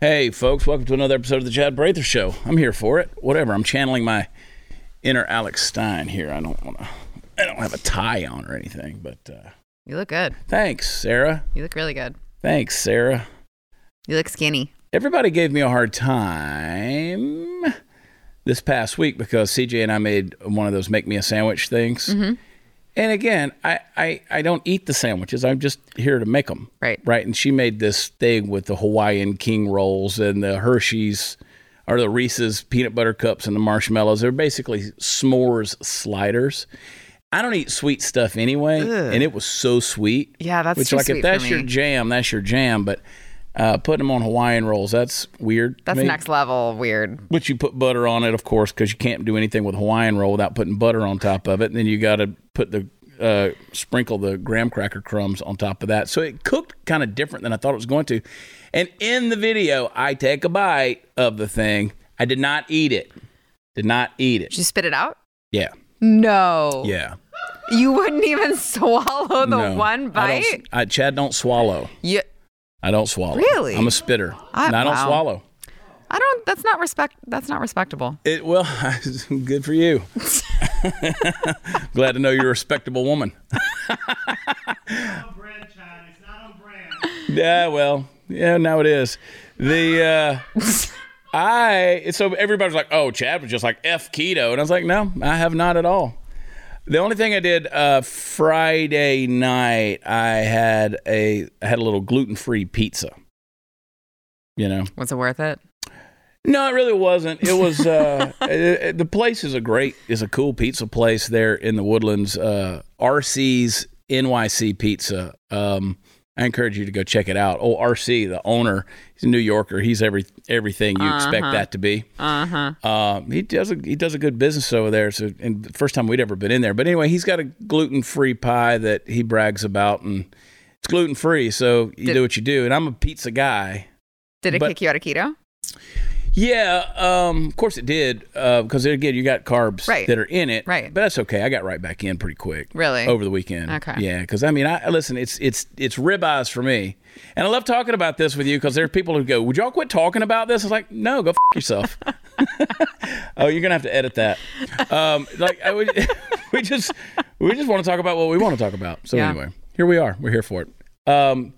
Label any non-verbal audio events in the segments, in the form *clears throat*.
Hey, folks, welcome to another episode of the Chad Prather Show. I'm here for it. Whatever. I'm channeling my inner Alex Stein here. I don't want to. I don't have a tie on or anything, but uh, You look good. thanks, Sarah. You look really good. Thanks, Sarah. You look skinny. Everybody gave me a hard time this past week because CJ and I made one of those make me a sandwich things. Mm-hmm. And again, I, I, I don't eat the sandwiches. I'm just here to make them. Right. Right. And she made this thing with the Hawaiian king rolls and the Hershey's or the Reese's peanut butter cups and the marshmallows. They're basically s'mores sliders. I don't eat sweet stuff anyway, and it was so sweet. Yeah, that's Which, like, if that's your jam, that's your jam. But uh, putting them on Hawaiian rolls, that's weird. That's me. next level weird. But you put butter on it, of course, because you can't do anything with Hawaiian roll without putting butter on top of it. And then you got to put the uh, sprinkle the graham cracker crumbs on top of that. So it cooked kind of different than I thought it was going to. And in the video, I take a bite of the thing. I did not eat it. Did not eat it. Did you spit it out? Yeah, No. yeah. You wouldn't even *laughs* swallow the No. one I bite? I, Chad don't swallow. You, I don't swallow. Really? I'm a spitter. I- and I don't wow. swallow. I don't that's not respect that's not respectable. It well, *laughs* good for you. *laughs* Glad to know you're a respectable woman. brand, *laughs* Chad. It's not on brand. Yeah, well, yeah, now it is. The uh I so everybody's like, "Oh, Chad was just like f keto," and I was like, "No, I have not at all." The only thing I did uh Friday night, I had a I had a little gluten free pizza. You know, Was it worth it? no, it really wasn't. It was uh, *laughs* it- it- the place is a great is a cool pizza place there in the Woodlands. Uh, RC's NYC Pizza. Um, I encourage you to go check it out. Oh, RC, the owner, he's a New Yorker. He's every everything you expect Uh-huh. that to be. Uh-huh. Um, he does a he does a good business over there. So, and the first time we'd ever been in there. But anyway, he's got a gluten free pie that he brags about, and it's gluten free. So you Did- do what you do. And I'm a pizza guy. Did it But- kick you out of keto? Yeah, um, of course it did. Because again, you got carbs Right. that are in it. Right. But that's okay. I got right back in pretty quick. Really? Over the weekend. Okay. Yeah, because I mean, I listen. It's it's it's ribeyes for me, and I love talking about this with you because there are people who go, "Would y'all quit talking about this?" I was like, "No, go f- yourself." *laughs* oh, you're gonna have to edit that. Um, like I would, *laughs* we just we just want to talk about what we want to talk about. So Yeah. anyway, here we are. We're here for it. Um,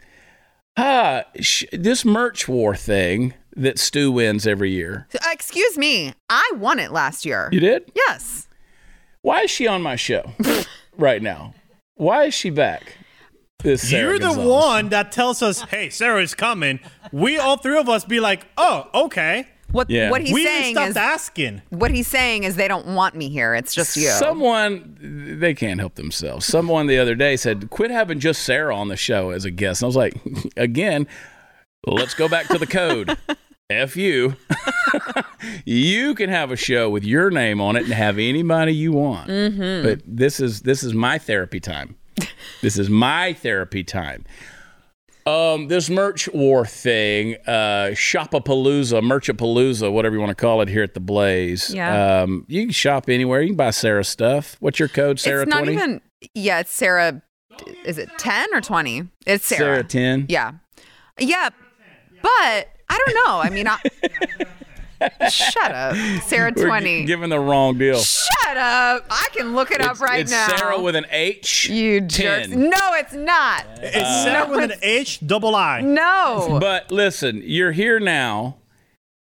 ah, sh- this merch war thing that Stu wins every year. Uh, excuse me. I won it last year. You did? yes. Why is she on my show *laughs* right now? Why is she back? This Sarah You're the Gonzales. one that tells us, "Hey, Sarah's coming." We all three of us be like, "Oh, okay." What Yeah. what he's we saying stopped is asking. what he's saying is they don't want me here. It's just you. Someone they can't help themselves. Someone the other day said, "Quit having just Sarah on the show as a guest." And I was like, *laughs* "Again, let's go back to the code." *laughs* F you. you can have a show with your name on it and have anybody you want. Mm-hmm. But this is this is my therapy time. *laughs* this is my therapy time. Um, this merch war thing, uh, Shopapalooza, Merchapalooza, whatever you want to call it here at the Blaze. Yeah. Um, you can shop anywhere. You can buy Sarah stuff. What's your code, Sarah? it's not 20? even yeah, it's Sarah is it 10 or 20? It's Sarah. Sarah 10. Yeah. Yeah. But I don't know. I mean, I, shut up. Sarah We're 20. gi- giving the wrong deal. shut up. I can look it up It's- right it's now. Sarah with an H. you jerks. 10. No, it's not. It's Sarah with an H double I. No. But listen, you're here now,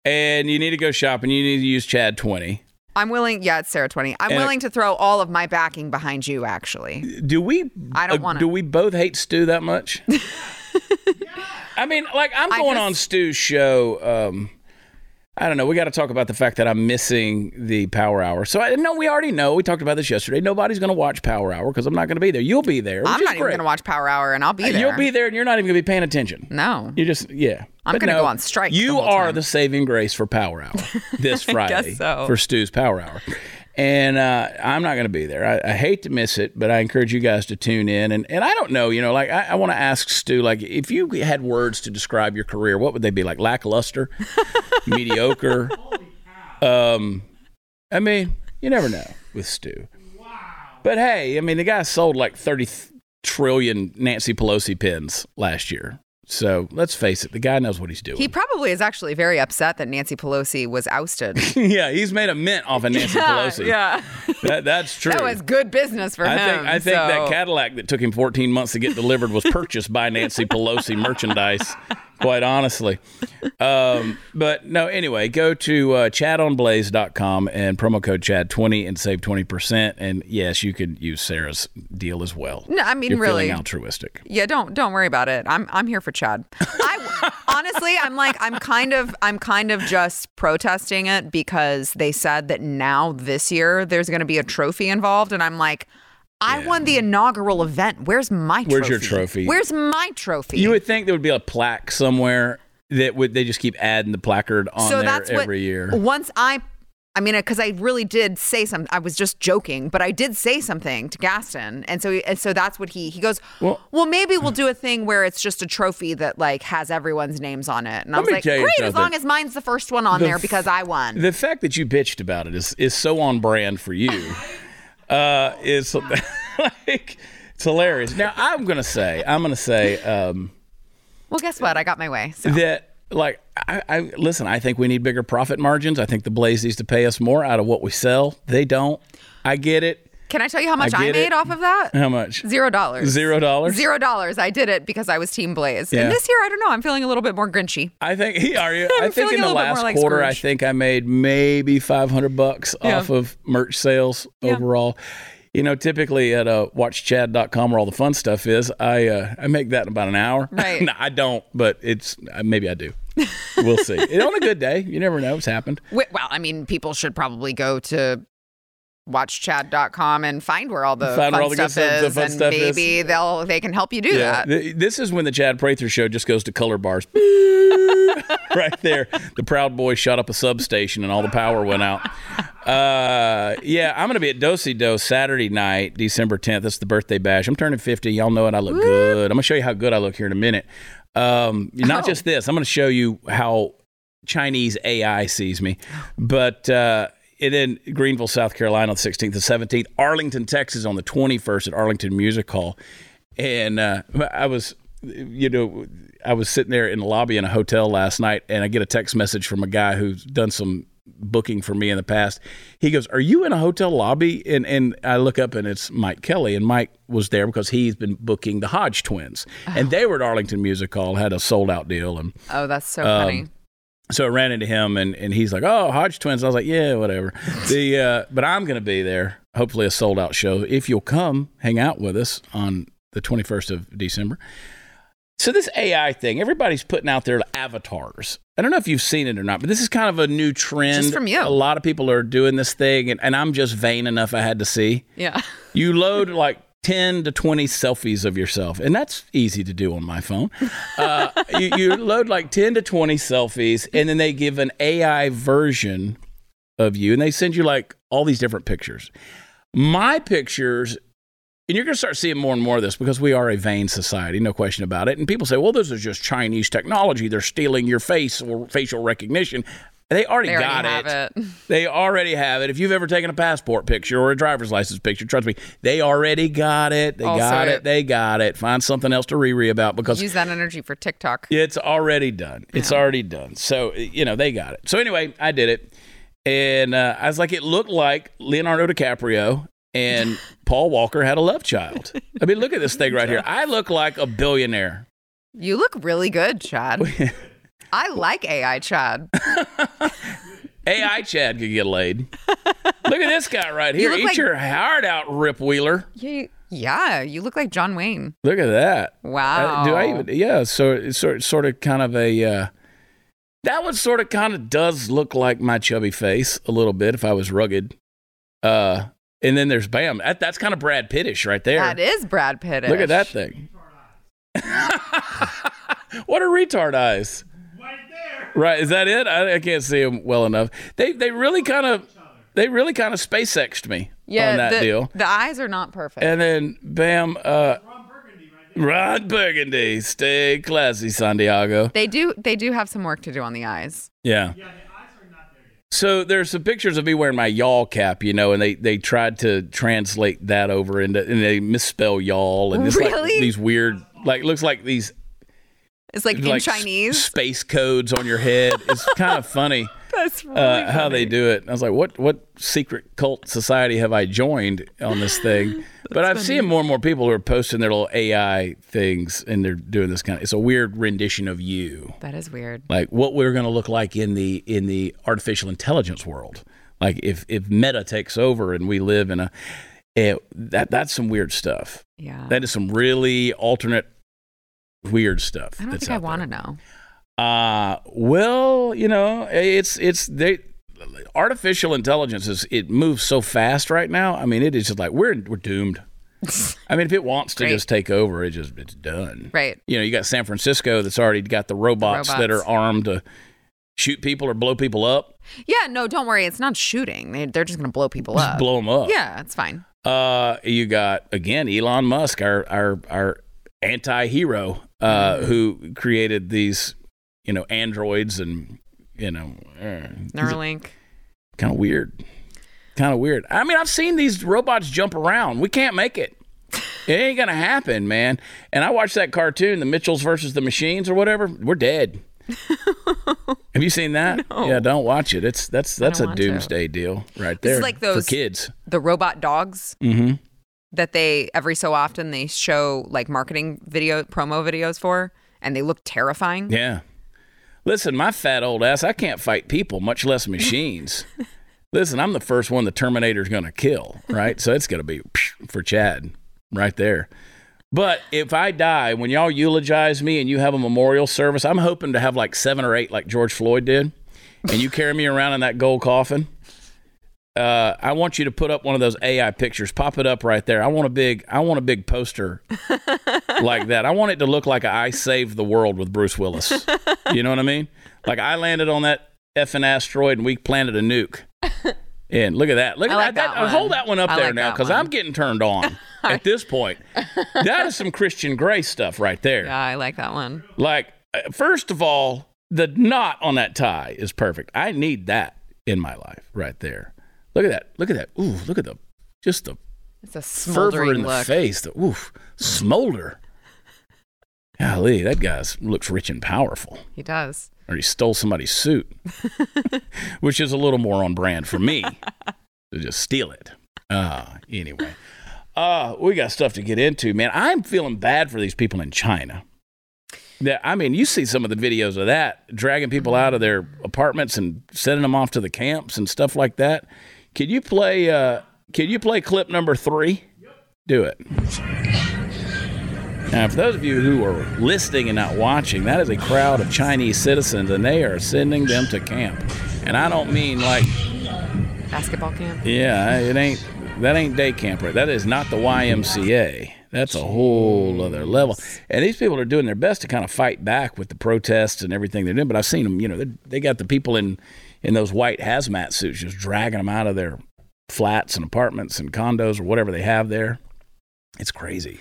and you need to go shopping. You need to use Chad 20. I'm willing. Yeah, it's Sarah 20. I'm And- willing to throw all of my backing behind you, actually. Do we? I don't uh, wanna. Do we both hate Stu that much? *laughs* I mean, like I'm going just- on Stu's show. Um, I don't know. We got to talk about the fact that I'm missing the Power Hour. So I know we already know. We talked about this yesterday. Nobody's going to watch Power Hour because I'm not going to be there. You'll be there. I'm not even going to watch Power Hour, and I'll be there. You'll be there, and you're not even going to be paying attention. No. You just yeah. I'm gonna no, go on strike the You whole are time. the saving grace for Power Hour this *laughs* Friday so. for Stu's Power Hour, and uh, I'm not going to be there. I, I hate to miss it, but I encourage you guys to tune in. And and I don't know, you know, like I, I want to ask Stu, like if you had words to describe your career, what would they be? Like lackluster, *laughs* mediocre. Um, I mean, you never know with Stu. But hey, I mean, the guy sold like 30, trillion Nancy Pelosi pins last year. So let's face it, the guy knows what he's doing. He probably is actually very upset that Nancy Pelosi was ousted. *laughs* yeah, he's made a mint off of Nancy Pelosi. yeah. That, that's true. That was good business for I him. think I think so- that Cadillac that took him 14 months to get delivered was purchased by Nancy Pelosi merchandise. Quite honestly, um, but no. Anyway, go to uh, chadonblaze.com and promo code Chad20 and save 20 percent. And yes, you could use Sarah's deal as well. No, I mean, You're really. feeling altruistic. Yeah, don't don't worry about it. I'm I'm here for Chad. I honestly, I'm like I'm kind of I'm kind of just protesting it because they said that now this year there's going to be a trophy involved, and I'm like. I won the inaugural event. Where's my trophy? Where's your trophy? Where's my trophy? You would think there would be a plaque somewhere that would they just keep adding the placard on so there that's what, every year. Once I, I mean, uh, because I really did say something. I was just joking, but I did say something to Gaston, and so and so that's what he he goes. Well- Well, maybe we'll do a thing where it's just a trophy that like has everyone's names on it, and I was like, great, as long as mine's the first one on The there because I won. The fact that you bitched about it is is so on brand for you. *laughs* uh, is *laughs* like it's hilarious. Now I'm gonna say I'm gonna say um, well, guess what? I got my way. So. that like I, I listen. I think we need bigger profit margins. I think the Blaze needs to pay us more out of what we sell. They don't. I get it. Can I tell you how much I, get made it. off of that? How much? Zero dollars. Zero dollars. Zero dollars. I did it because I was Team Blaze. Yeah. And this year, I don't know. I'm feeling a little bit more grinchy. I think are you? *laughs* I think in the last like quarter, I think I made maybe 500 bucks Yeah. off of merch sales Yeah. overall. You know, typically at uh, watchchad.com where all the fun stuff is, I uh, I make that in about an hour. Right. *laughs* no, I don't, but it's uh, maybe I do. We'll see. *laughs* On a good day, you never know. It's happened. Well, I mean, people should probably go to watchchad.com and find where all the Find fun where all the stuff stuff- the is fun and stuff is. maybe they'll they can help you do that. This is when the Chad Prather show just goes to color bars. *laughs* *laughs* right there. The Proud Boys shot up a substation and all the power went out. Uh, yeah, I'm going to be at Dosey Doe Saturday night, December 10th. That's the birthday bash. I'm turning 50. Y'all know it. I look good. I'm going to show you how good I look here in a minute. Um, not Oh. just this, I'm going to show you how Chinese AI sees me. But uh, and then Greenville, South Carolina on the 16th and 17th. Arlington, Texas on the 21st at Arlington Music Hall. And uh, I was, you know, I was sitting there in the lobby in a hotel last night, and I get a text message from a guy who's done some booking for me in the past. He goes, "Are you in a hotel lobby?" And and I look up, and it's Mike Kelly, and Mike was there because he's been booking the Hodge twins, and they were at Arlington Music Hall, had a sold out deal, and Oh, that's so Um, funny. So I ran into him and, and he's like, "Oh, Hodge twins." I was like, "Yeah, whatever." *laughs* the uh, but I'm going to be there. Hopefully, a sold out show. If you'll come hang out with us on the 21st of December. So this AI thing, everybody's putting out their avatars. I don't know if you've seen it or not, but this is kind of a new trend. Just from you. A lot of people are doing this thing, and, and I'm just vain enough I had to see. Yeah. You load like 10 to 20 selfies of yourself, and that's easy to do on my phone. Uh, *laughs* you, you load like 10 to 20 selfies, and then they give an AI version of you, and they send you like all these different pictures. My pictures, and you're going to start seeing more and more of this because we are a vain society, no question about it. And people say, well, this is just Chinese technology. They're stealing your face or facial recognition. They already, They already got have it. it. *laughs* They already have it. If you've ever taken a passport picture or a driver's license picture, trust me, they already got it. They Also got it. it- They got it. Find something else to re about because Use that energy for TikTok. it's already done. It's already done. So, you know, they got it. So, anyway, I did it. And uh, I was like, it looked like Leonardo DiCaprio and *laughs* Paul Walker had a love child. I mean, look at this thing right here. *laughs* I look like a billionaire. You look really good, Chad. I like AI Chad. *laughs* AI Chad could get laid. Look at this guy right here. look Eat like- your heart out, Rip Wheeler. You, yeah, you look like John Wayne. Look at that. Wow. Uh, do I even? Yeah. So it's sort sort of kind of a. Uh, that one sort of kind of does look like my chubby face a little bit if I was rugged. Uh, and then there's Bam. That, that's kind of Brad Pittish right there. That is Brad Pitt. Look at that thing. *laughs* what are retard eyes? Right is that it? I, I can't see them well enough. They they really kind of they really kind of SpaceXed me Yeah, on that the, deal. the eyes are not perfect. And then bam, uh, Ron Burgundy right. Ron Burgundy, stay classy, San Diego. they do they do have some work to do on the eyes. Yeah. Yeah, the eyes are not there yet. So there's some pictures of me wearing my y'all cap, you know, and they they tried to translate that over into and they misspell y'all and it's like Really? these weird like looks like these It's like in like s- Chinese. space codes on your head. It's *laughs* kind of funny That's really uh, how funny. they do it. I was like, what what secret cult society have I joined on this thing? *laughs* but I've seen more and more people who are posting their little AI things and they're doing this kind of. It's a weird rendition of you, That is weird. like what we're going to look like in the in the artificial intelligence world. Like if if Meta takes over and we live in a eh, that that's some weird stuff. Yeah. That is some really alternate weird stuff. I don't think I want to know. Uh well, you know, it's it's they artificial intelligence is it moves so fast right now. I mean, it is just like we're we're doomed. *laughs* I mean, if it wants to Great. just take over, it just it's done. Right. You know, you got San Francisco that's already got the robots, that robots. are armed to shoot people or blow people up, Yeah, no, don't worry. It's not shooting. They, they're just going to blow people just up. blow them up. Yeah, it's fine. Uh, you got again Elon Musk, our our our anti-hero, uh, who created these, you know, androids and you know, uh, Neuralink. kind of weird. Kind of weird. I mean, I've seen these robots jump around. We can't make it. It ain't gonna happen, man. And I watched that cartoon, the Mitchells versus the Machines or whatever. We're dead. *laughs* Have you seen that? Yeah, don't watch it. It's that's that's a want to. doomsday deal right there. is like those- for kids. The robot dogs Mm-hmm. That they every so often they show like marketing video promo videos for, and they look terrifying. Yeah. Listen, my fat old ass, I can't fight people, much less machines. *laughs* Listen, I'm the first one the Terminator's going to kill, right? so it's going to be for Chad right there. But if I die, when y'all eulogize me and you have a memorial service, I'm hoping to have like seven or eight like George Floyd did, and you carry me around in that gold coffin. Uh, I want you to put up one of those AI pictures. Pop it up right there. I want a big, I want a big poster *laughs* like that. I want it to look like I saved the world with Bruce Willis. You know what I mean? Like I landed on that effing asteroid and we planted a nuke. And look at that. Look at like that. that one. Hold that one up I there like now because. I'm getting turned on *laughs* at this point. that is some Christian Grey stuff right there. Yeah, I like that one. Like, uh, first of all, the knot on that tie is perfect. I need that in my life right there. Look at that. Look at that. Ooh, look at the just the It's a fervor smoldering in the look. face. The oof, smolder. Golly, that guy looks rich and powerful. He does. Or he stole somebody's suit, *laughs* which is a little more on brand for me to just steal it. Uh, anyway, uh, we got stuff to get into, man. I'm feeling bad for these people in China. Yeah, I mean, you see some of the videos of that, dragging people out of their apartments and sending them off to the camps and stuff like that. Can you play? Uh, can you play clip number three? Do it. Now, for those of you who are listening and not watching, that is a crowd of Chinese citizens, and they are sending them to camp. And I don't mean like, Basketball camp. yeah, it ain't that ain't day camp, right? That is not the YMCA. That's a whole other level. And these people are doing their best to kind of fight back with the protests and everything they're doing. But I've seen them, you know, they- they got the people in in those white hazmat suits just dragging them out of their flats and apartments and condos or whatever they have there. It's crazy.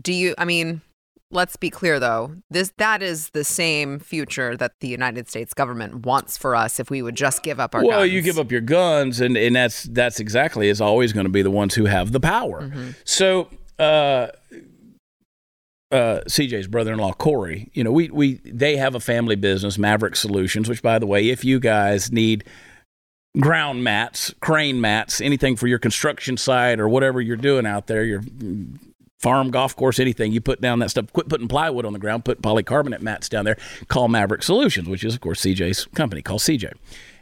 Do you? I mean, let's be clear though. This that is the same future that the United States government wants for us if we would just give up our guns. well, guns. you give up your guns, and, and that's that's exactly is always going to be the ones who have the power. Mm-hmm. So, uh, uh, CJ's brother-in-law Corey, you know, we we they have a family business, Maverick Solutions. Which, by the way, if you guys need ground mats, crane mats, anything for your construction site or whatever you're doing out there, your farm, golf course, anything, you put down that stuff. Quit putting plywood on the ground. Put polycarbonate mats down there. Call Maverick Solutions, which is of course CJ's company. Call CJ,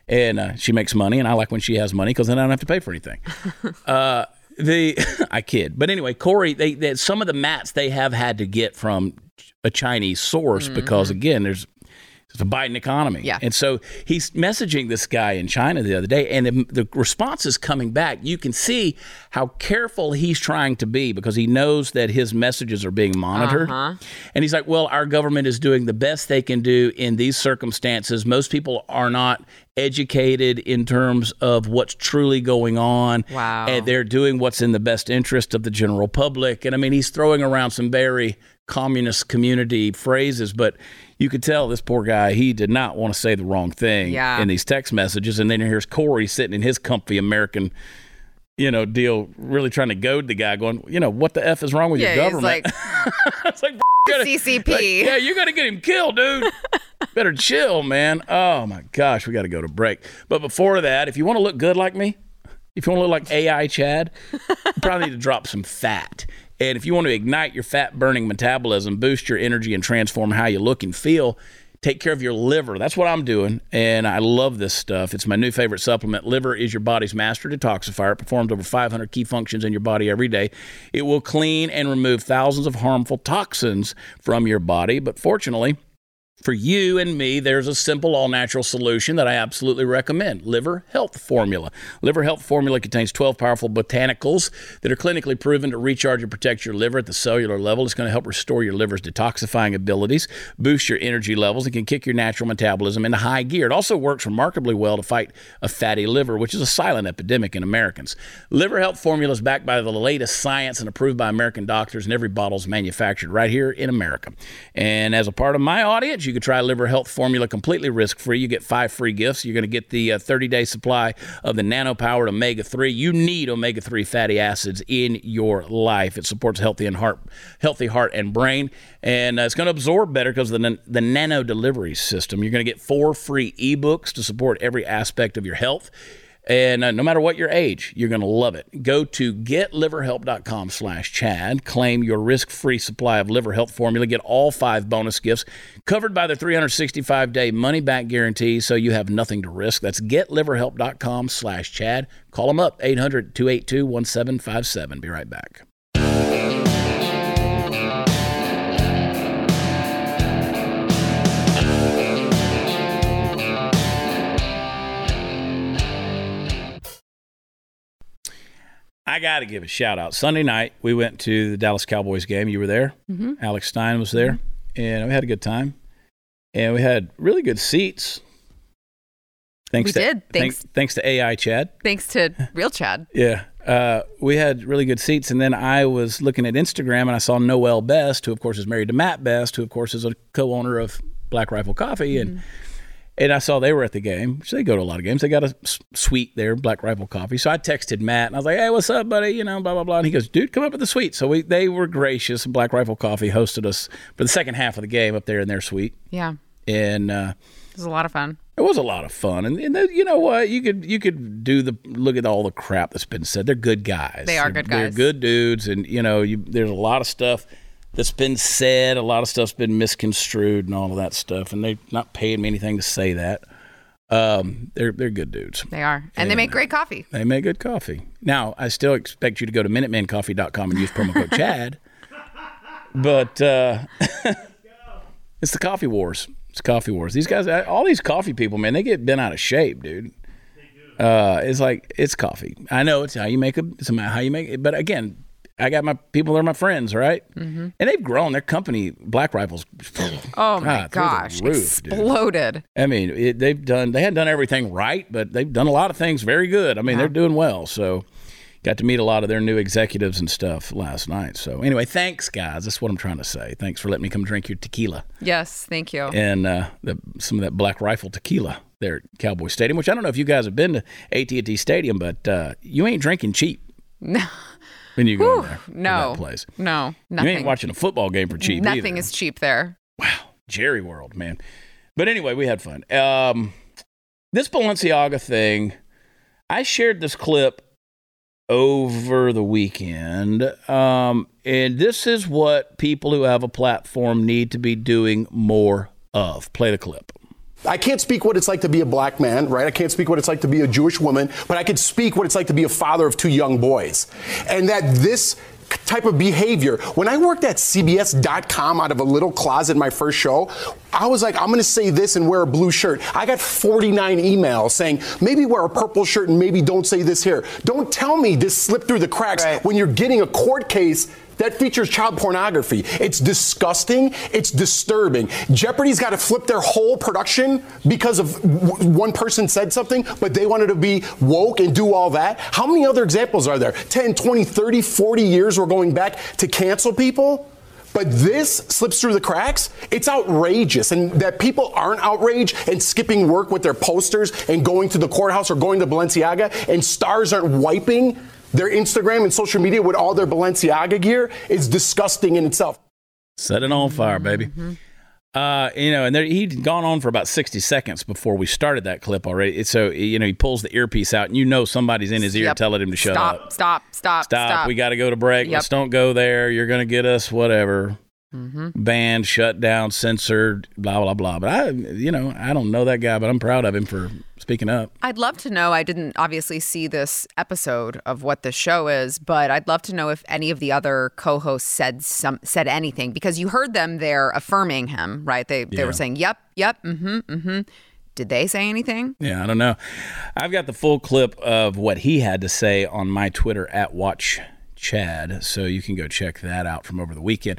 and uh, she makes money, and I like when she has money because then I don't have to pay for anything. *laughs* uh, the *laughs* I kid, but anyway, Corey, they, they some of the mats they have had to get from a Chinese source mm-hmm. because again, there's it's a Biden economy. Yeah. And so he's messaging this guy in China the other day, and the, the response is coming back. You can see how careful he's trying to be because he knows that his messages are being monitored. Uh-huh. And he's like, well, our government is doing the best they can do in these circumstances. Most people are not educated in terms of what's truly going on. Wow. And they're doing what's in the best interest of the general public. And I mean, he's throwing around some very communist community phrases, but you could tell this poor guy he did not want to say the wrong thing Yeah. in these text messages, and then here's Corey sitting in his comfy American. You know, deal really trying to goad the guy, going, you know, what the f is wrong with Yeah, your he's government? like *laughs* it's like, gotta- CCP. like, yeah, you got to get him killed, dude. Better chill, man. Oh my gosh, we got to go to break. But before that, if you want to look good like me, if you want to look like AI Chad, you probably need to drop some fat. And if you want to ignite your fat burning metabolism, boost your energy, and transform how you look and feel, take care of your liver. That's what I'm doing. And I love this stuff. It's my new favorite supplement. Liver is your body's master detoxifier. It performs over 500 key functions in your body every day. It will clean and remove thousands of harmful toxins from your body. But fortunately, for you and me, there's a simple, all natural solution that I absolutely recommend Liver Health Formula. Liver Health Formula contains 12 powerful botanicals that are clinically proven to recharge and protect your liver at the cellular level. It's going to help restore your liver's detoxifying abilities, boost your energy levels, and can kick your natural metabolism into high gear. It also works remarkably well to fight a fatty liver, which is a silent epidemic in Americans. Liver Health Formula is backed by the latest science and approved by American doctors, and every bottle is manufactured right here in America. And as a part of my audience, you can try Liver Health Formula completely risk free. You get five free gifts. You're going to get the 30 day supply of the nano powered omega 3. You need omega 3 fatty acids in your life. It supports healthy and heart, healthy heart and brain, and uh, it's going to absorb better because of the, the nano delivery system. You're going to get four free ebooks to support every aspect of your health. And uh, no matter what your age, you're going to love it. Go to getliverhelp.com slash Chad. Claim your risk-free supply of liver health formula. Get all five bonus gifts covered by the 365-day money-back guarantee so you have nothing to risk. That's getliverhelp.com slash Chad. Call them up, 800-282-1757. Be right back. I got to give a shout out. Sunday night, we went to the Dallas Cowboys game. You were there. Mm-hmm. Alex Stein was there, and we had a good time. And we had really good seats. Thanks We to, did. Thanks, Thanks. thanks to AI Chad. Thanks to real Chad. *laughs* Yeah. Uh, we had really good seats. And then I was looking at Instagram and I saw Noel Best, who, of course, is married to Matt Best, who, of course, is a co owner of Black Rifle Coffee. And and I saw they were at the game, which they go to a lot of games. They got a suite there, Black Rifle Coffee. So I texted Matt and I was like, hey, what's up, buddy? You know, blah, blah, blah. And he goes, dude, come up to the suite. So we, they were gracious. Black Rifle Coffee hosted us for the second half of the game up there in their suite. Yeah. And, uh, It was a lot of fun. it was a lot of fun, and, and you know what? You could you could do the look at all the crap that's been said. They're good guys. They are good They're good dudes, and you know, you, there's a lot of stuff that's been said. A lot of stuff's been misconstrued, and all of that stuff. And they're not paying me anything to say that. Um, they're they're good dudes. They are. And they make great coffee. They make good coffee. Now, I still expect you to go to MinutemanCoffee.com and use promo code *laughs* Chad. But uh, *laughs* it's the coffee wars. It's coffee wars. These guys, all these coffee people, man, they get bent out of shape, dude. Uh, it's like it's coffee. I know it's how you make a, it's how you make it. But again, I got my people. They're my friends, right? Mm-hmm. And they've grown. Their company, Black Rifles. Oh my God, the gosh. roof, dude. Exploded. I mean, it, they've done. They hadn't done everything right, but they've done a lot of things very good. I mean, they're doing well. So, got to meet a lot of their new executives and stuff last night. So, anyway, thanks, guys. That's what I'm trying to say. Thanks for letting me come drink your tequila Yes. Thank you. and uh, the, some of that Black Rifle tequila there at Cowboy Stadium. Which I don't know if you guys have been to AT&T Stadium, but uh, you ain't drinking cheap *laughs* No. When you go in there. No. that place. No. Nothing. You ain't watching a football game for cheap. Nothing either. is cheap there. Wow, Jerry World, man. But anyway, we had fun. Um, this Balenciaga thing, I shared this clip over the weekend. Um, and this is what people who have a platform need to be doing more of. Play the clip. I can't speak what it's like to be a black man, right? I can't speak what it's like to be a Jewish woman, but I could speak what it's like to be a father of two young boys. And that this type of behavior, when I worked at CBS.com out of a little closet my first show, I was like, I'm gonna say this and wear a blue shirt. I got 49 emails saying, maybe wear a purple shirt and maybe don't say this here. Don't tell me this slipped through the cracks when you're getting a court case that features child pornography. It's disgusting. It's disturbing. Jeopardy's got to flip their whole production because of w- one person said something, but they wanted to be woke and do all that. How many other examples are there? 10, 20, 30, 40 years we're going back to cancel people? But this slips through the cracks. It's outrageous. And that people aren't outraged and skipping work with their posters and going to the courthouse or going to Balenciaga and stars aren't wiping their Instagram and social media with all their Balenciaga gear is disgusting in itself. Set it on fire, baby. Uh, you know, and there, he'd gone on for about 60 seconds before we started that clip already. So, you know, he pulls the earpiece out, and you know somebody's in his ear Yep. telling him to shut stop, up. Stop, stop, stop, Stop. We got to go to break. Yep. Let's don't go there. You're going to get us whatever. Mm-hmm. Banned, shut down, censored, blah, blah, blah. But I, you know, I don't know that guy, but I'm proud of him for speaking up. I'd love to know. I didn't obviously see this episode of what the show is, but I'd love to know if any of the other co-hosts said some said anything because you heard them there affirming him, right? They they Yeah. were saying, "Yep, yep, mm-hmm, mm-hmm." Did they say anything? Yeah, I don't know. I've got the full clip of what he had to say on my Twitter at Watch Chad, so you can go check that out from over the weekend.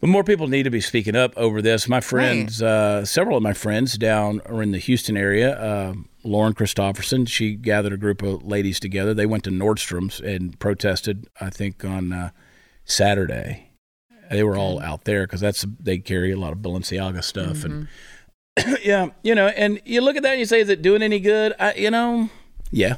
But more people need to be speaking up over this. My friends, uh, several of my friends down are in the Houston area. Uh, Lauren Christopherson, she gathered a group of ladies together. They went to Nordstrom's and protested. I think on uh, Saturday. They were all out there because that's they carry a lot of Balenciaga stuff and *clears throat* yeah, you know, and you look at that and you say, is it doing any good? I, you know, yeah,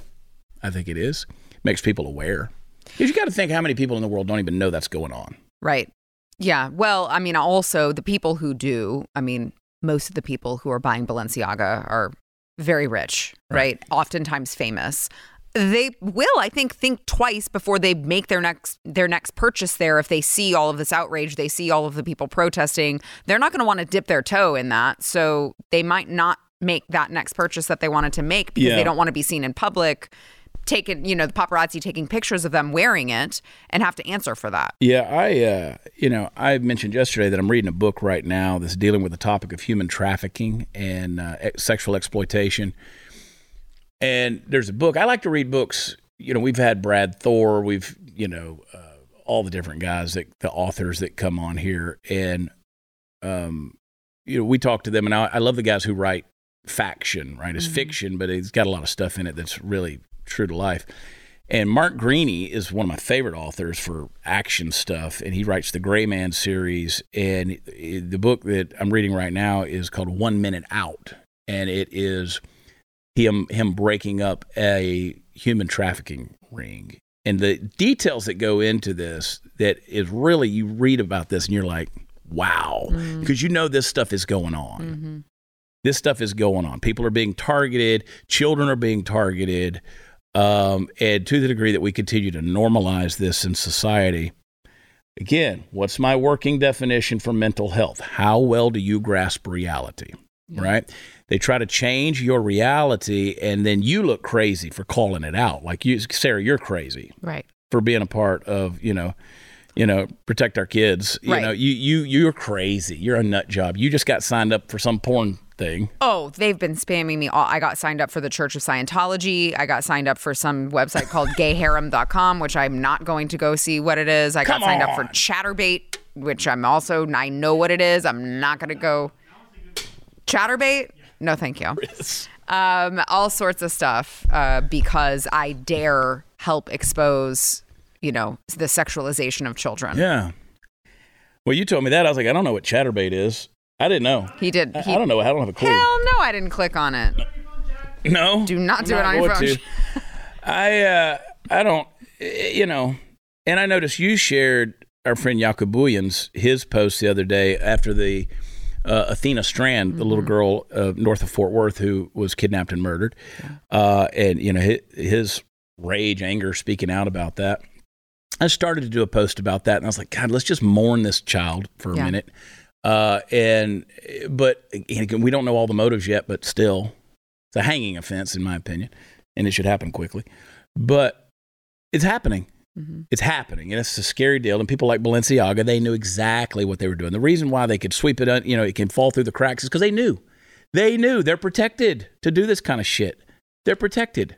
I think it is. Makes people aware. Because you got to think how many people in the world don't even know that's going on. Right. Yeah. Well, I mean, also the people who do, I mean, most of the people who are buying Balenciaga are very rich, right? Oftentimes famous. They will, I think, think twice before they make their next their next purchase there. If they see all of this outrage, they see all of the people protesting, they're not going to want to dip their toe in that. So they might not make that next purchase that they wanted to make because Yeah. they don't want to be seen in public, taking you know the paparazzi taking pictures of them wearing it and have to answer for that. Yeah, I, uh, you know, I mentioned yesterday that I'm reading a book right now that's dealing with the topic of human trafficking and uh, sexual exploitation. And there's a book. I like to read books. You know, we've had Brad Thor. We've, you know, uh, all the different guys that the authors that come on here, and um, you know, we talk to them, and I, I love the guys who write faction, right? It's fiction, but it's got a lot of stuff in it that's really true to life. And Mark Greaney is one of my favorite authors for action stuff, and he writes the Gray Man series. And the book that I'm reading right now is called One Minute Out, and it is him him breaking up a human trafficking ring. And the details that go into this that is really you read about this and you're like, wow, mm. because you know this stuff is going on. Mm-hmm. This stuff is going on. People are being targeted. Children are being targeted. Um, and to the degree that we continue to normalize this in society, again, what's my working definition for mental health? How well do you grasp reality? Right? They try to change your reality, and then you look crazy for calling it out. Like you, Sarah, you're crazy Right. for being a part of, you know, you know, protect our kids. You Right. know, you you you're crazy. You're a nut job. You just got signed up for some porn thing. Oh, they've been spamming me. All, I got signed up for the Church of Scientology. I got signed up for some website called *laughs* gayharem.com, which I'm not going to go see what it is. I got Come signed up for. Chaturbate, which I'm also, I know what it is. I'm not going to go. Chaturbate? No, thank you. Um, all sorts of stuff uh, because I dare help expose, you know, the sexualization of children. Yeah. Well, you told me that. I was like, I don't know what chaturbate is. I didn't know. He did. I, He, I don't know. I don't have a clue. Hell no, I didn't click on it. *laughs* no. Do not do it on your phone. *laughs* I uh, I don't. eh, You know, and I noticed you shared our friend Jaco Booyens' his post the other day after the uh, Athena Strand, the Mm-hmm. little girl uh, north of Fort Worth who was kidnapped and murdered, uh, and you know his, his rage, anger, speaking out about that. I started to do a post about that, and I was like, God, let's just mourn this child for a Yeah. minute. Uh, and but again, we don't know all the motives yet, but still, it's a hanging offense in my opinion, and it should happen quickly. But it's happening. Mhm. It's happening, and it's a scary deal. And people like Balenciaga, they knew exactly what they were doing. The reason why they could sweep it, un, you know, it can fall through the cracks is because they knew. They knew they're protected to do this kind of shit. They're protected.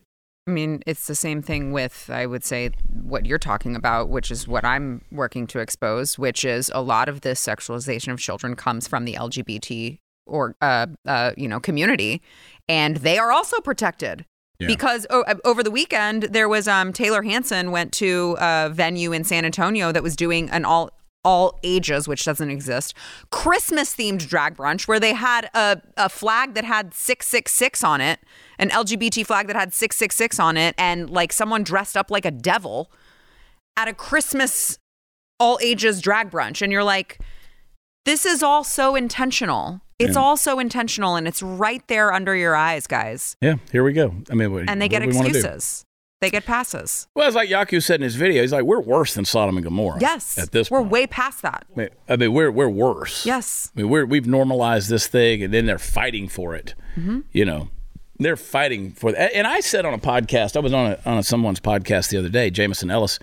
I mean, it's the same thing with, I would say, what you're talking about, which is what I'm working to expose, which is a lot of this sexualization of children comes from the LGBT or, uh, uh, you know, community, and they are also protected. Yeah. Because o- uh, over the weekend there was um, Taylor Hanson went to a venue in San Antonio that was doing an all all ages, which doesn't exist, Christmas themed drag brunch where they had a, a flag that had 666 on it, an LGBT flag that had 666 on it, and like someone dressed up like a devil at a Christmas all ages drag brunch. And you're like, this is all so intentional. It's all so intentional and it's right there under your eyes, guys. Yeah, here we go. I mean, what, And they get do we wanna do? excuses. They get passes. Well, it's like Jaco said in his video. He's like, we're worse than Sodom and Gomorrah. Yes. At this We're point. way past that. I mean, I mean, we're we're worse. Yes. I mean, we're we've normalized this thing, and then they're fighting for it. Mm-hmm. You know, they're fighting for that. And I said on a podcast, I was on a, on a, someone's podcast the other day, Jameson Ellis.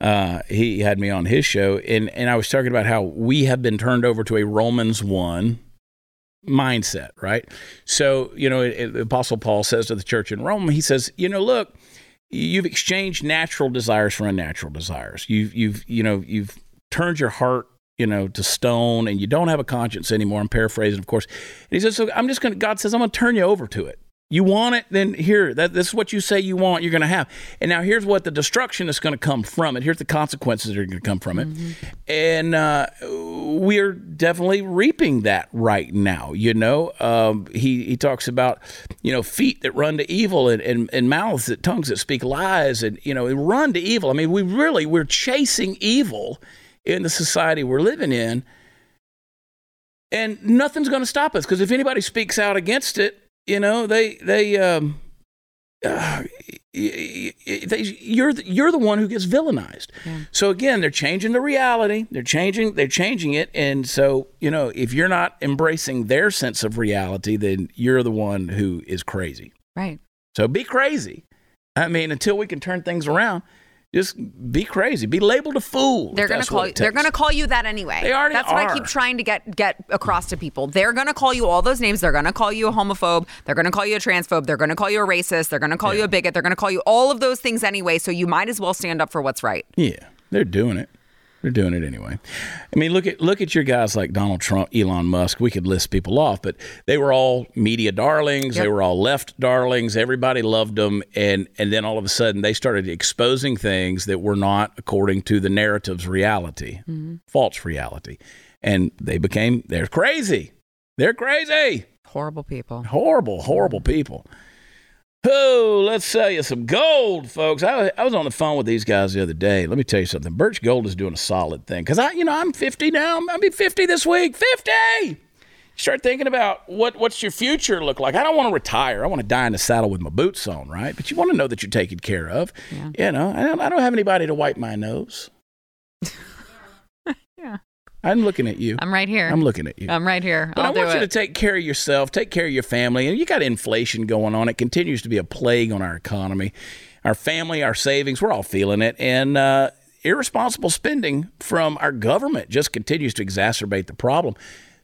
Uh, he had me on his show, and and I was talking about how we have been turned over to a Romans one mindset, right? So you know, it, it- Apostle Paul says to the church in Rome, he says, you know, look, you've exchanged natural desires for unnatural desires. You've you've you know you've turned your heart you know to stone, and you don't have a conscience anymore. I'm paraphrasing, of course. And he says, so I'm just going. to God says, I'm going to turn you over to it. You want it, then here. That this is what you say you want. You're going to have. And now here's what the destruction is going to come from it. Here's the consequences that are going to come from it. And uh, we're definitely reaping that right now. You know, um, he he talks about you know feet that run to evil and, and, and mouths that tongues that speak lies and you know run to evil. I mean, we really we're chasing evil in the society we're living in, and nothing's going to stop us because if anybody speaks out against it, you know they they. Um, uh, they, you're the, you're the one who gets villainized. So again, they're changing the reality. They're changing they're changing it, and so you know if you're not embracing their sense of reality, then you're the one who is crazy. Right. So be crazy. I mean, until we can turn things around, just be crazy. Be labeled a fool. They're gonna call you. They're gonna call you that anyway. They already That's what I keep trying to get get across to people. They're gonna call you all those names. They're gonna call you a homophobe. They're gonna call you a transphobe. They're gonna call you a racist. They're gonna call you a bigot. They're gonna call you all of those things anyway. So you might as well stand up for what's right. Yeah, they're doing it. They're doing it anyway. I mean, look at look at your guys like Donald Trump, Elon Musk. We could list people off, but they were all media darlings. They were all left darlings. Everybody loved them, and and then all of a sudden they started exposing things that were not according to the narrative's reality, mm-hmm. false reality, and they became they're crazy. They're crazy. Horrible people. Horrible, horrible people. Oh, let's sell you some gold, folks. I, I was on the phone with these guys the other day. Let me tell you something. Birch Gold is doing a solid thing because I, you know, I'm 50 now. I'll be 50 this week. 50. Start thinking about what what's your future look like. I don't want to retire. I want to die in the saddle with my boots on, right? But you want to know that you're taken care of. You know, I don't, I don't have anybody to wipe my nose. I'm looking at you. I'm right here. I'm looking at you. I'm right here. But I'll I want you it. to take care of yourself, take care of your family, and you got inflation going on. It continues to be a plague on our economy, our family, our savings. We're all feeling it, and uh, irresponsible spending from our government just continues to exacerbate the problem.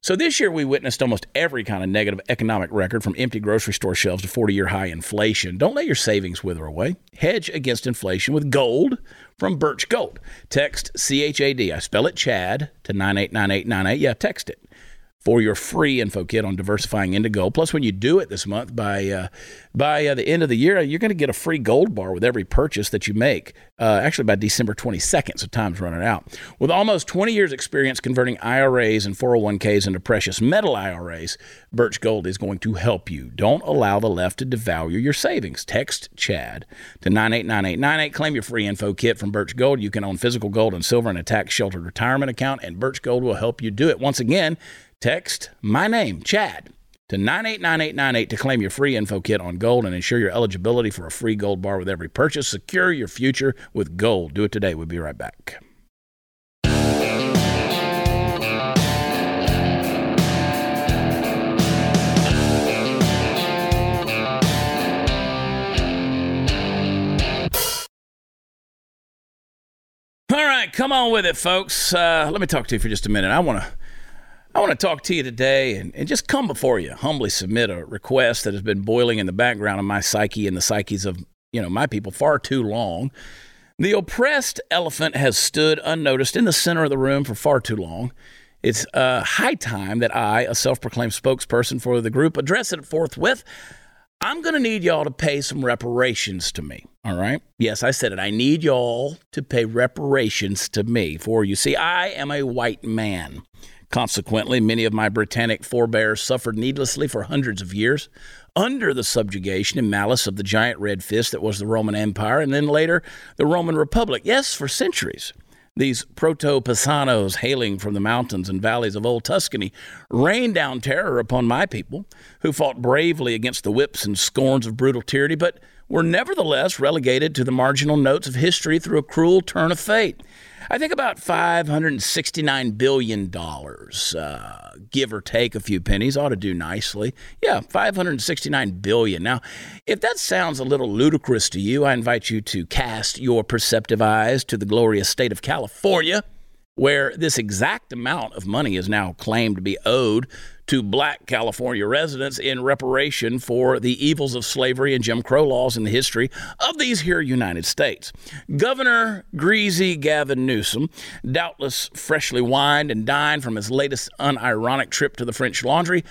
So this year we witnessed almost every kind of negative economic record from empty grocery store shelves to 40-year high inflation. Don't let your savings wither away. Hedge against inflation with gold from Birch Gold. Text CHAD. I spell it Chad to 989898. Yeah, text it for your free info kit on diversifying into gold. Plus, when you do it this month, by uh, by uh, the end of the year, you're going to get a free gold bar with every purchase that you make. Uh, actually, by December 22nd, so time's running out. With almost 20 years' experience converting IRAs and 401ks into precious metal IRAs, Birch Gold is going to help you. Don't allow the left to devalue your savings. Text Chad to 989898. Claim your free info kit from Birch Gold. You can own physical gold and silver in a tax sheltered retirement account, and Birch Gold will help you do it. Once again, text my name, Chad, to 989898 to claim your free info kit on gold and ensure your eligibility for a free gold bar with every purchase. Secure your future with gold. Do it today. We'll be right back. All right, come on with it, folks. Uh, let me talk to you for just a minute. I want to. I want to talk to you today and, and just come before you, humbly submit a request that has been boiling in the background of my psyche and the psyches of you know my people far too long. The oppressed elephant has stood unnoticed in the center of the room for far too long. It's uh, high time that I, a self proclaimed spokesperson for the group, address it forthwith. I'm going to need y'all to pay some reparations to me. All right. Yes, I said it. I need y'all to pay reparations to me. For you see, I am a white man. Consequently, many of my Britannic forebears suffered needlessly for hundreds of years under the subjugation and malice of the giant red fist that was the Roman Empire and then later the Roman Republic. Yes, for centuries. These proto Pisanos hailing from the mountains and valleys of old Tuscany rained down terror upon my people, who fought bravely against the whips and scorns of brutal tyranny, but were nevertheless relegated to the marginal notes of history through a cruel turn of fate. I think about $569 billion, uh, give or take a few pennies, ought to do nicely. Yeah, 569 billion. Now, if that sounds a little ludicrous to you, I invite you to cast your perceptive eyes to the glorious state of California where this exact amount of money is now claimed to be owed to black California residents in reparation for the evils of slavery and Jim Crow laws in the history of these here United States. Governor Greasy Gavin Newsom, doubtless freshly wined and dined from his latest unironic trip to the French Laundry,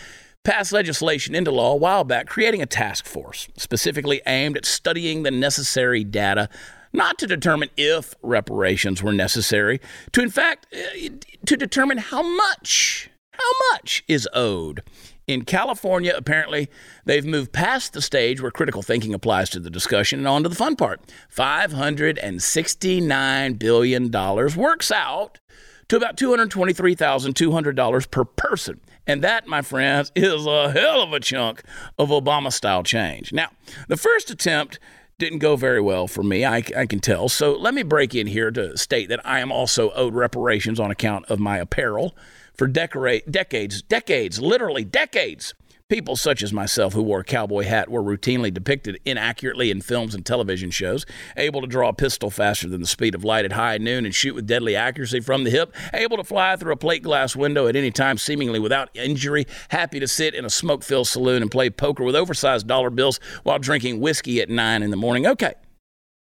passed legislation into law a while back creating a task force specifically aimed at studying the necessary data not to determine if reparations were necessary, to in fact uh, to determine how much how much is owed. In California, apparently, they've moved past the stage where critical thinking applies to the discussion and on to the fun part. $569 billion works out to about $223,200 per person. And that, my friends, is a hell of a chunk of Obama style change. Now, the first attempt didn't go very well for me, I, I, can tell. So let me break in here to state that I am also owed reparations on account of my apparel for decorate, decades, decades, literally decades. People such as myself who wore a cowboy hat were routinely depicted inaccurately in films and television shows, able to draw a pistol faster than the speed of light at high noon and shoot with deadly accuracy from the hip, able to fly through a plate glass window at any time seemingly without injury, happy to sit in a smoke filled saloon and play poker with oversized dollar bills while drinking whiskey at 9 in the morning. Okay.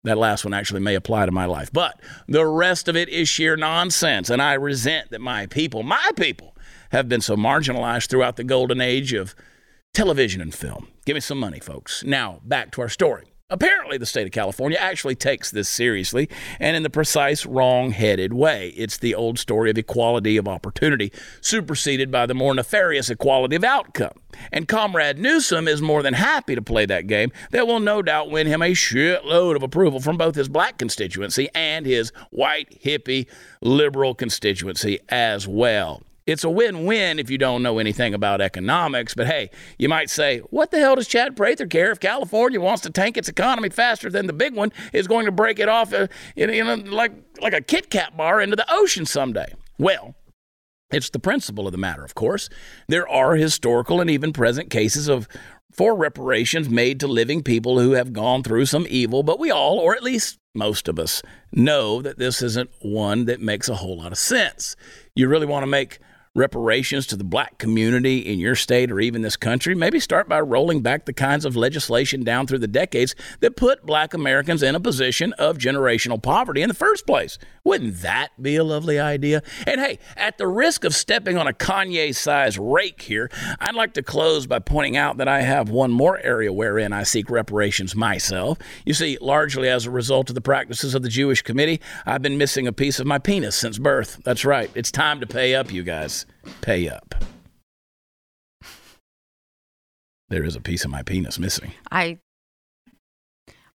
That last one actually may apply to my life. But the rest of it is sheer nonsense. And I resent that my people, my people, have been so marginalized throughout the golden age of television and film. Give me some money, folks. Now, back to our story. Apparently, the state of California actually takes this seriously and in the precise wrong headed way. It's the old story of equality of opportunity, superseded by the more nefarious equality of outcome. And Comrade Newsom is more than happy to play that game that will no doubt win him a shitload of approval from both his black constituency and his white, hippie, liberal constituency as well. It's a win win if you don't know anything about economics. But hey, you might say, what the hell does Chad Prather care if California wants to tank its economy faster than the big one is going to break it off uh, in, in a, like, like a Kit Kat bar into the ocean someday? Well, it's the principle of the matter, of course. There are historical and even present cases of for reparations made to living people who have gone through some evil, but we all, or at least most of us, know that this isn't one that makes a whole lot of sense. You really want to make reparations to the black community in your state or even this country, maybe start by rolling back the kinds of legislation down through the decades that put black Americans in a position of generational poverty in the first place. Wouldn't that be a lovely idea? And hey, at the risk of stepping on a Kanye sized rake here, I'd like to close by pointing out that I have one more area wherein I seek reparations myself. You see, largely as a result of the practices of the Jewish committee, I've been missing a piece of my penis since birth. That's right. It's time to pay up, you guys pay up. There is a piece of my penis missing. I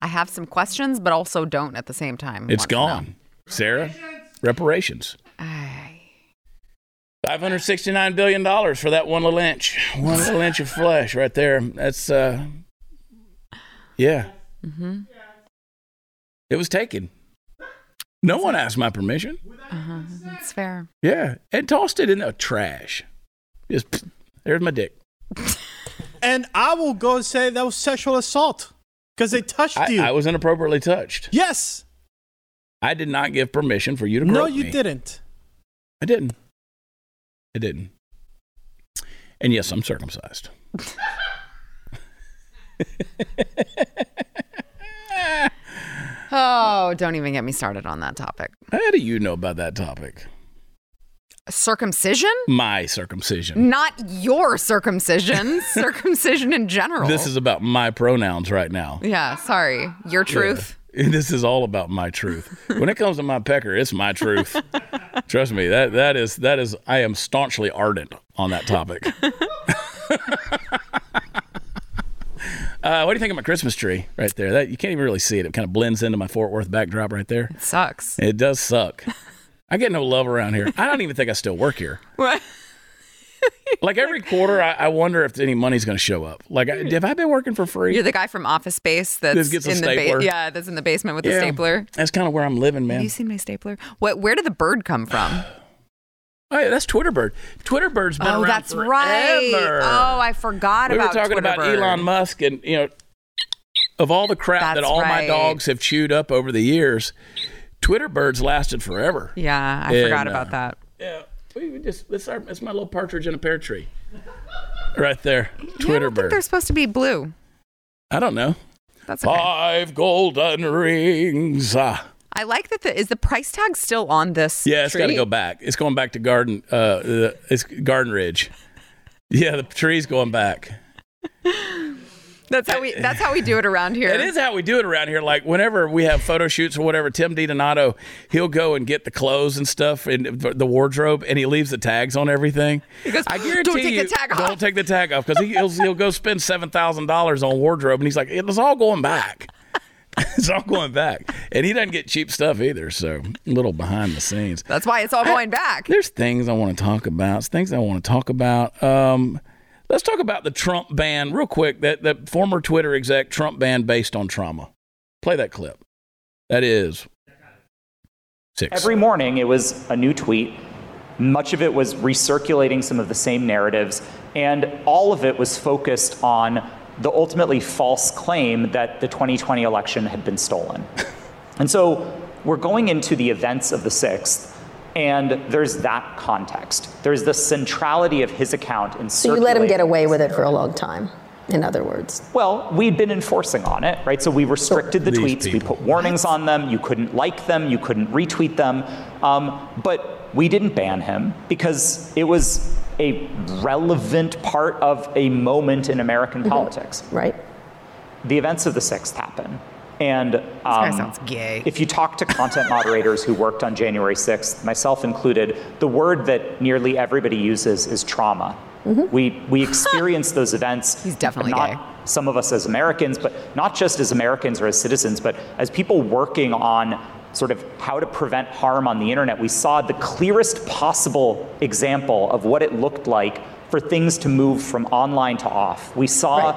I have some questions, but also don't at the same time. It's gone. Sara, reparations. I... $569 billion for that one little inch. One little inch of flesh right there. That's, uh, yeah. Mm-hmm. It was taken. No one asked my permission. Uh-huh. That's fair. Yeah, and tossed it in the trash. Just there's my dick. *laughs* And I will go and say that was sexual assault because they touched I, you. I was inappropriately touched. yes. I did not give permission for you to. Murder me. No, you me. didn't. I didn't. I didn't. And yes, I'm circumcised. *laughs* Oh, don't even get me started on that topic. How do you know about that topic? Circumcision? My circumcision. Not your circumcision. *laughs* circumcision in general. This is about my pronouns right now. Yeah, sorry. Your truth. *laughs* This is all about my truth. When it comes to my pecker, it's my truth. *laughs* Trust me, that that is that is I am staunchly ardent on that topic. Uh, what do you think of my Christmas tree right there? That you can't even really see it. It kind of blends into my Fort Worth backdrop right there. Sucks. It does suck. *laughs* I get no love around here. I don't even think I still work here. *laughs* What? Like every quarter, I, I wonder if any money's going to show up. Like, I- have I been working for free? You're the guy from Office Space that's Just gets a in the stapler. yeah, that's in the basement with the stapler. That's kind of where I'm living, man. Have you seen my stapler? What? Where did the bird come from? *sighs* *sighs* *sighs* Oh, yeah, that's Twitterbird. Twitterbird's been oh, around that's forever. right. Oh, I forgot about Twitter. we were about talking about Twitterbird. Elon Musk and you know of all the crap that That's all my dogs have chewed up over the years, Twitterbirds lasted forever. Yeah, I And, forgot uh, about that. Yeah, we we just it's our it's my little partridge in a pear tree, *laughs* right there. Yeah, I don't think they're supposed to be blue. I don't know. That's okay. Five golden rings. Ah. I like that. The, is the price tag still on this? Yeah, it's got to go back. It's going back to Garden. Uh, uh, it's Garden Ridge. Yeah, the tree's going back. That's how we. That's how we do it around here. It is how we do it around here. Like whenever we have photo shoots or whatever, Tim DiDonato, he'll go and get the clothes and stuff and the wardrobe, and he leaves the tags on everything. He goes, I "Don't guarantee take the you, tag off." don't take the tag off because he, he'll, he'll go spend seven thousand dollars on wardrobe, and he's like, it's all going back. It's all going back, and he doesn't get cheap stuff either. So a little behind the scenes. That's why it's all going back. There's things I want to talk about. It's things I want to talk about. Um, let's talk about the Trump ban real quick. That that former Twitter exec Trump ban based on trauma. Play that clip. That is six. Every morning, it was a new tweet. Much of it was recirculating some of the same narratives, and all of it was focused on the ultimately false claim that the 2020 election had been stolen. and so we're going into the events of the 6th, and there's that context. There's the centrality of his account in So you let him get away with it for a long time, in other words. well, we'd been enforcing on it, right? So we restricted the These tweets, we put warnings on them, you couldn't like them, you couldn't retweet them. Um, but we didn't ban him because it was a relevant part of a moment in American politics. Right? The events of the 6th happen. And um, guy sounds gay. if you talk to content *laughs* moderators who worked on January 6th, myself included, the word that nearly everybody uses is trauma. We, we experience those events. *laughs* He's definitely not gay. Some of us as Americans, but not just as Americans or as citizens, but as people working on sort of how to prevent harm on the internet. We saw the clearest possible example of what it looked like for things to move from online to off. We saw Right.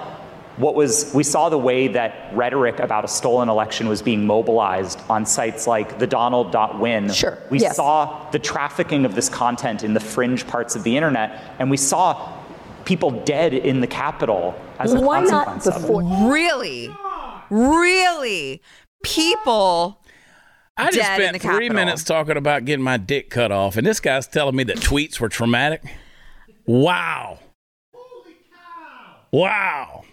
what was we saw the way that rhetoric about a stolen election was being mobilized on sites like the donald.win Sure, we yes. saw the trafficking of this content in the fringe parts of the internet and we saw people dead in the capitol as a Why not consequence of it. before? Really, really, people. I just spent three minutes talking about getting my dick cut off, and this guy's telling me that tweets were traumatic. Wow. Wow.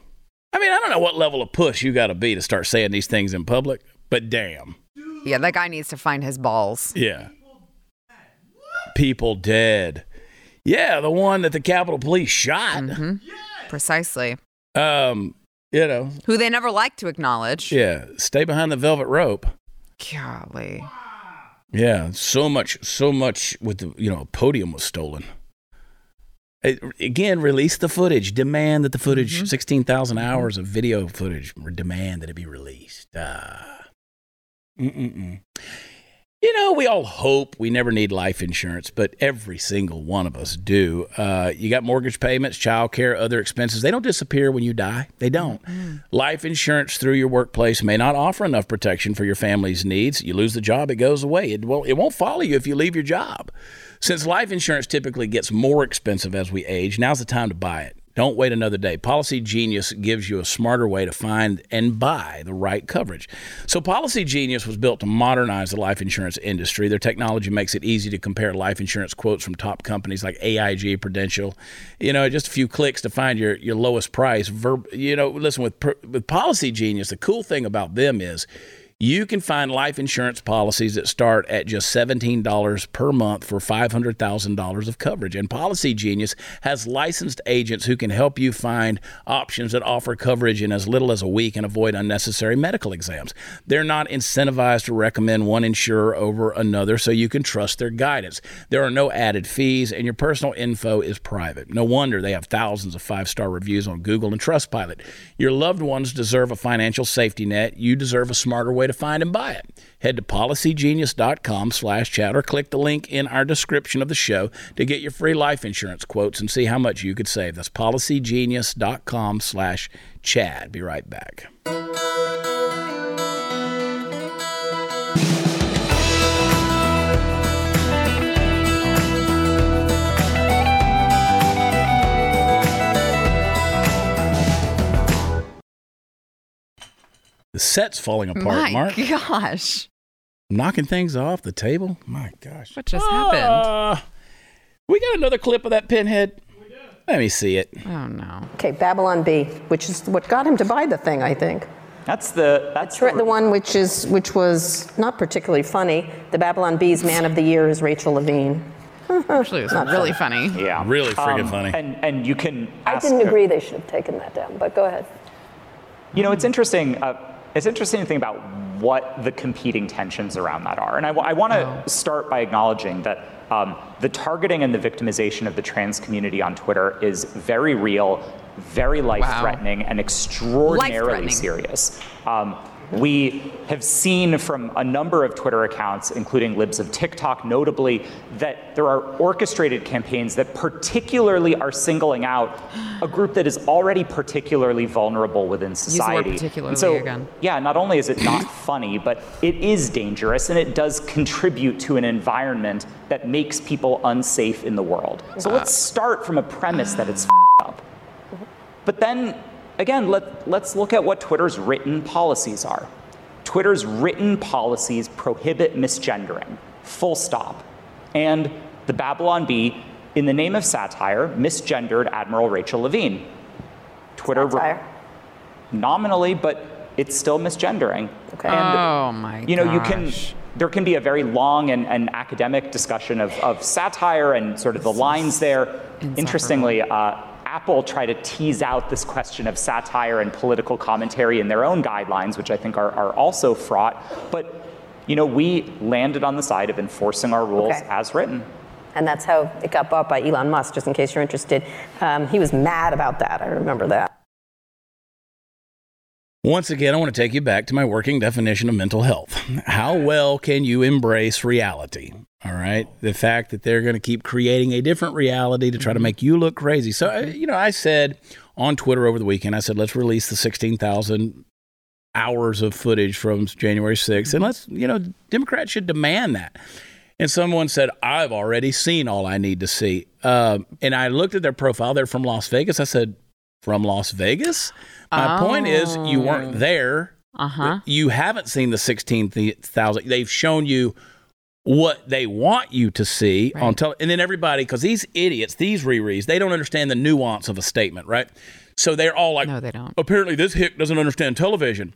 I mean, I don't know what level of push you got to be to start saying these things in public, but damn. Yeah, that guy needs to find his balls. Yeah. People dead. Yeah, the one that the Capitol Police shot. Precisely. Um, you know, Who they never like to acknowledge. yeah, stay behind the velvet rope. Golly. Yeah, so much, so much with the you know podium was stolen. It- again, release the footage. Demand that the footage, Mm-hmm. sixteen thousand hours of video footage, demand that it be released. Ah. Mm-mm-mm. You know, we all hope we never need life insurance, but every single one of us do. Uh, you got mortgage payments, child care, other expenses. They don't disappear when you die. They don't. Life insurance through your workplace may not offer enough protection for your family's needs. You lose the job, it goes away. It won't, it won't follow you if you leave your job. Since life insurance typically gets more expensive as we age, now's the time to buy it. Don't wait another day. Policygenius gives you a smarter way to find and buy the right coverage. So, Policygenius was built to modernize the life insurance industry. Their technology makes it easy to compare life insurance quotes from top companies like AIG, Prudential. You know, just a few clicks to find your, your lowest price. Verb, you know, listen, with, with Policygenius, the cool thing about them is You can find life insurance policies that start at just $17 per month for $500,000 of coverage. And Policygenius has licensed agents who can help you find options that offer coverage in as little as a week and avoid unnecessary medical exams. They're not incentivized to recommend one insurer over another, so you can trust their guidance. There are no added fees, and your personal info is private. No wonder they have thousands of five star reviews on Google and Trustpilot. Your loved ones deserve a financial safety net. You deserve a smarter way to find and buy it. Head to policygenius.com slash chad or click the link in our description of the show to get your free life insurance quotes and see how much you could save. That's policygenius.com slash chad. Be right back. The set's falling apart, Mark, My Mark. gosh. Knocking things off the table. My gosh. What just happened? Uh, we got another clip of that pinhead. Let me see it. Oh no. Okay, Babylon Bee, which is what got him to buy the thing, I think. That's the that's It's the one which is which was not particularly funny. The Babylon Bee's Man of the Year is Rachel Levine. *laughs* Actually, it was really funny. yeah, Really friggin' funny. And and you can. I didn't agree they should have taken that down, but go ahead. You know, it's interesting. Uh, it's interesting to think about what the competing tensions around that are. And I, want to start by acknowledging that um, the targeting and the victimization of the trans community on Twitter is very real, very life threatening, and extraordinarily Life-threatening. serious. Um, we have seen from a number of Twitter accounts, including Libs of TikTok notably, that there are orchestrated campaigns that particularly are singling out a group that is already particularly vulnerable within society. And particularly so, again. yeah, not only is it not *coughs* funny, but it is dangerous and it does contribute to an environment that makes people unsafe in the world. So let's start from a premise that it's *sighs* up. But then again, let, let's look at what Twitter's written policies are. Twitter's written policies prohibit misgendering, full stop. And the Babylon Bee, in the name of satire, misgendered Admiral Rachel Levine. Twitter Satire. nominally, but it's still misgendering. Okay. And, Oh my God. you know, you can there can be a very long and, and academic discussion of, of satire and sort of the lines there. Interestingly, uh, Apple tried to tease out this question of satire and political commentary in their own guidelines, which I think are, are also fraught. But you know, we landed on the side of enforcing our rules Okay. as written. And that's how it got bought by Elon Musk, just in case you're interested. Um, he was mad about that. I remember that. Once again, I want to take you back to my working definition of mental health. How well can you embrace reality? All right. The fact that they're going to keep creating a different reality to try to make you look crazy. So, uh, you know, I said on Twitter over the weekend, I said, let's release the 16,000 hours of footage from January 6th. And let's, you know, Democrats should demand that. And someone said, I've already seen all I need to see. Um, and I looked at their profile. They're from Las Vegas. I said, from Las Vegas? My point is, you weren't there. Uh huh. You haven't seen the 16,000. They've shown you what they want you to see on tele. And then everybody, because these idiots, these rereads, they don't understand the nuance of a statement, right? So they're all like, No, they don't. apparently this hick doesn't understand television.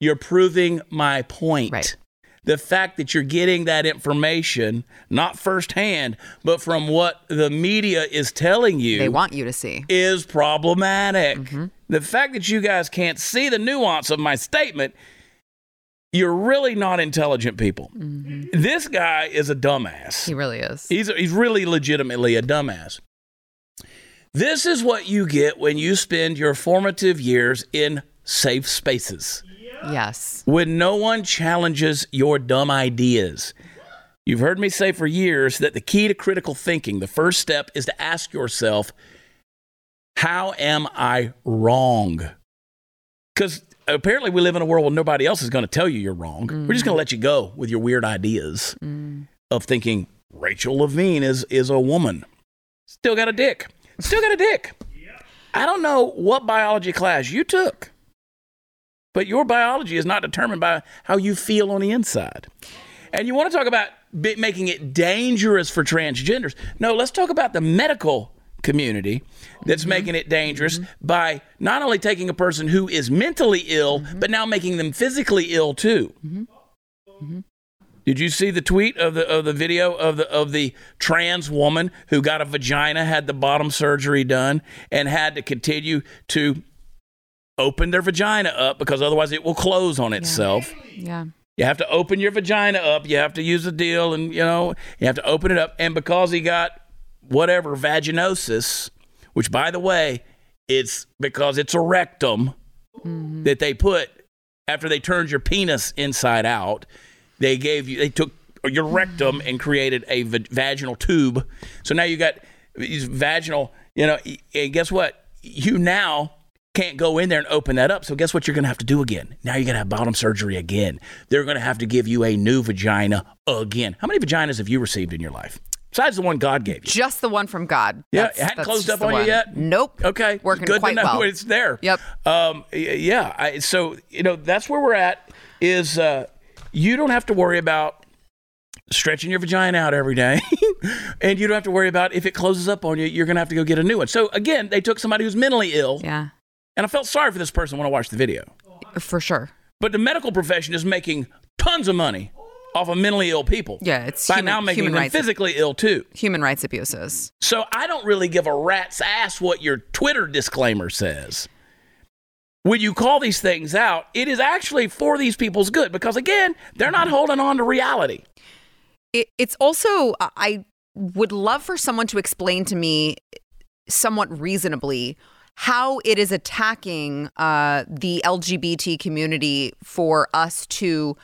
You're proving my point. Right. The fact that you're getting that information, not firsthand, but from what the media is telling you They want you to see. is problematic. Mm-hmm. The fact that you guys can't see the nuance of my statement, you're really not intelligent people. This guy is a dumbass. Mm-hmm. He really is. He's, he's really legitimately a dumbass. This is what you get when you spend your formative years in safe spaces yes. when no one challenges your dumb ideas. You've heard me say for years that the key to critical thinking, the first step is to ask yourself, how am I wrong? Because apparently we live in a world where nobody else is going to tell you you're wrong. We're just going to mm-hmm. let you go with your weird ideas mm. of thinking Rachel Levine is, is a woman. Still got a dick. Still got a dick. I don't know what biology class you took. But your biology is not determined by how you feel on the inside. And you want to talk about making it dangerous for transgenders. No, let's talk about the medical community that's mm-hmm. making it dangerous mm-hmm. by not only taking a person who is mentally ill, mm-hmm. but now making them physically ill too. Did you see the tweet of the of the video of the of the trans woman who got a vagina, had the bottom surgery done, and had to continue to open their vagina up because otherwise it will close on itself. Yeah. You have to open your vagina up. You have to use a deal, and you know you have to open it up. And because he got whatever vaginosis, which by the way, it's because it's a rectum mm-hmm. that they put after they turned your penis inside out. They gave you they took your mm-hmm. rectum and created a vaginal tube. So now you got these vaginal. You know, and guess what? You now can't go in there and open that up. So guess what you're going to have to do again? Now you're going to have bottom surgery again. They're going to have to give you a new vagina again. How many vaginas have you received in your life? Besides the one God gave you. Just the one from God. Yeah, That's- it hadn't that's closed up on you yet? Nope. Okay, Working good quite to know well. it's there. Yep. Um, yeah. I, so you know that's where we're at. Is uh, you don't have to worry about stretching your vagina out every day, *laughs* and you don't have to worry about if it closes up on you. You're gonna have to go get a new one. So again, they took somebody who's mentally ill, Yeah, and I felt sorry for this person when I watched the video. for sure. But the medical profession is making tons of money off of mentally ill people. Yeah, it's by human- now making human them rights. physically ill too. Human rights abuses. So I don't really give a rat's ass what your Twitter disclaimer says. When you call these things out, it is actually for these people's good because again, they're not holding on to reality. It, it's also I- I would love for someone to explain to me somewhat reasonably how it is attacking uh, the LGBT community for us to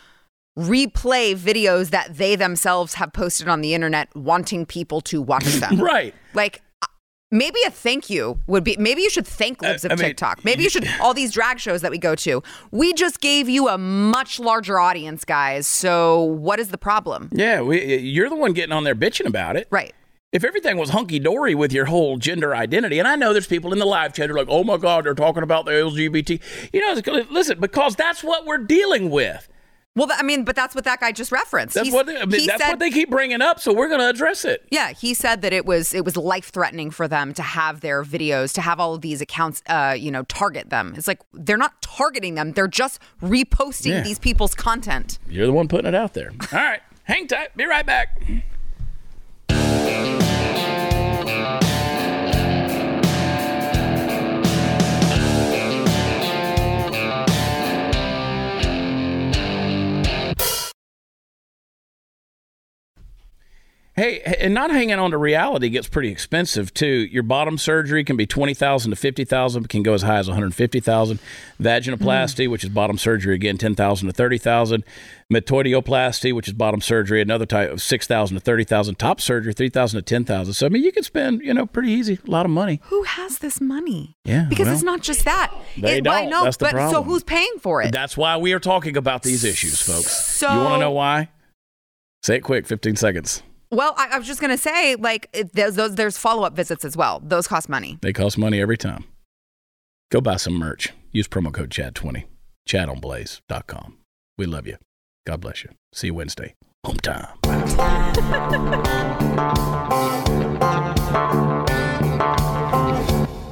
replay videos that they themselves have posted on the internet wanting people to watch *laughs* them. Right. Like uh, maybe a thank you would be maybe you should thank Libs of I mean, TikTok. Maybe you should *laughs* all these drag shows that we go to. We just gave you a much larger audience, guys. So what is the problem? Yeah, we, you're the one getting on there bitching about it. Right. If everything was hunky dory with your whole gender identity, and I know there's people in the live chat who are like, oh my God, they're talking about the LGBT. You know, listen, because that's what we're dealing with. Well, I mean, but that's what that guy just referenced. That's He's- what they, I mean, that's said, what they keep bringing up. So we're going to address it. Yeah, he said that it was it was life threatening for them to have their videos, to have all of these accounts, uh, you know, target them. It's like they're not targeting them; they're just reposting Yeah. these people's content. You're the one putting it out there. All right, hang tight. Be right back. Hey, and not hanging on to reality gets pretty expensive too. Your bottom surgery can be twenty thousand to fifty thousand, can go as high as one hundred fifty thousand. Vaginoplasty, mm. which is bottom surgery, again ten thousand to thirty thousand. Metoidioplasty, which is bottom surgery, another type of six thousand to thirty thousand. Top surgery, three thousand to ten thousand. So I mean, you can spend you know pretty easy a lot of money. Who has this money? Yeah, because well, it's not just that. they It- don't. know, That's the but so who's paying for it? That's why we are talking about these issues, folks. So- you want to know why? Say it quick, fifteen seconds. Well, I, I was just going to say, like, there's, those, there's follow up visits as well. Those cost money. They cost money every time. Go buy some merch. Use promo code CHAD20, chadonblaze.com. We love you. God bless you. See you Wednesday. Home time. *laughs*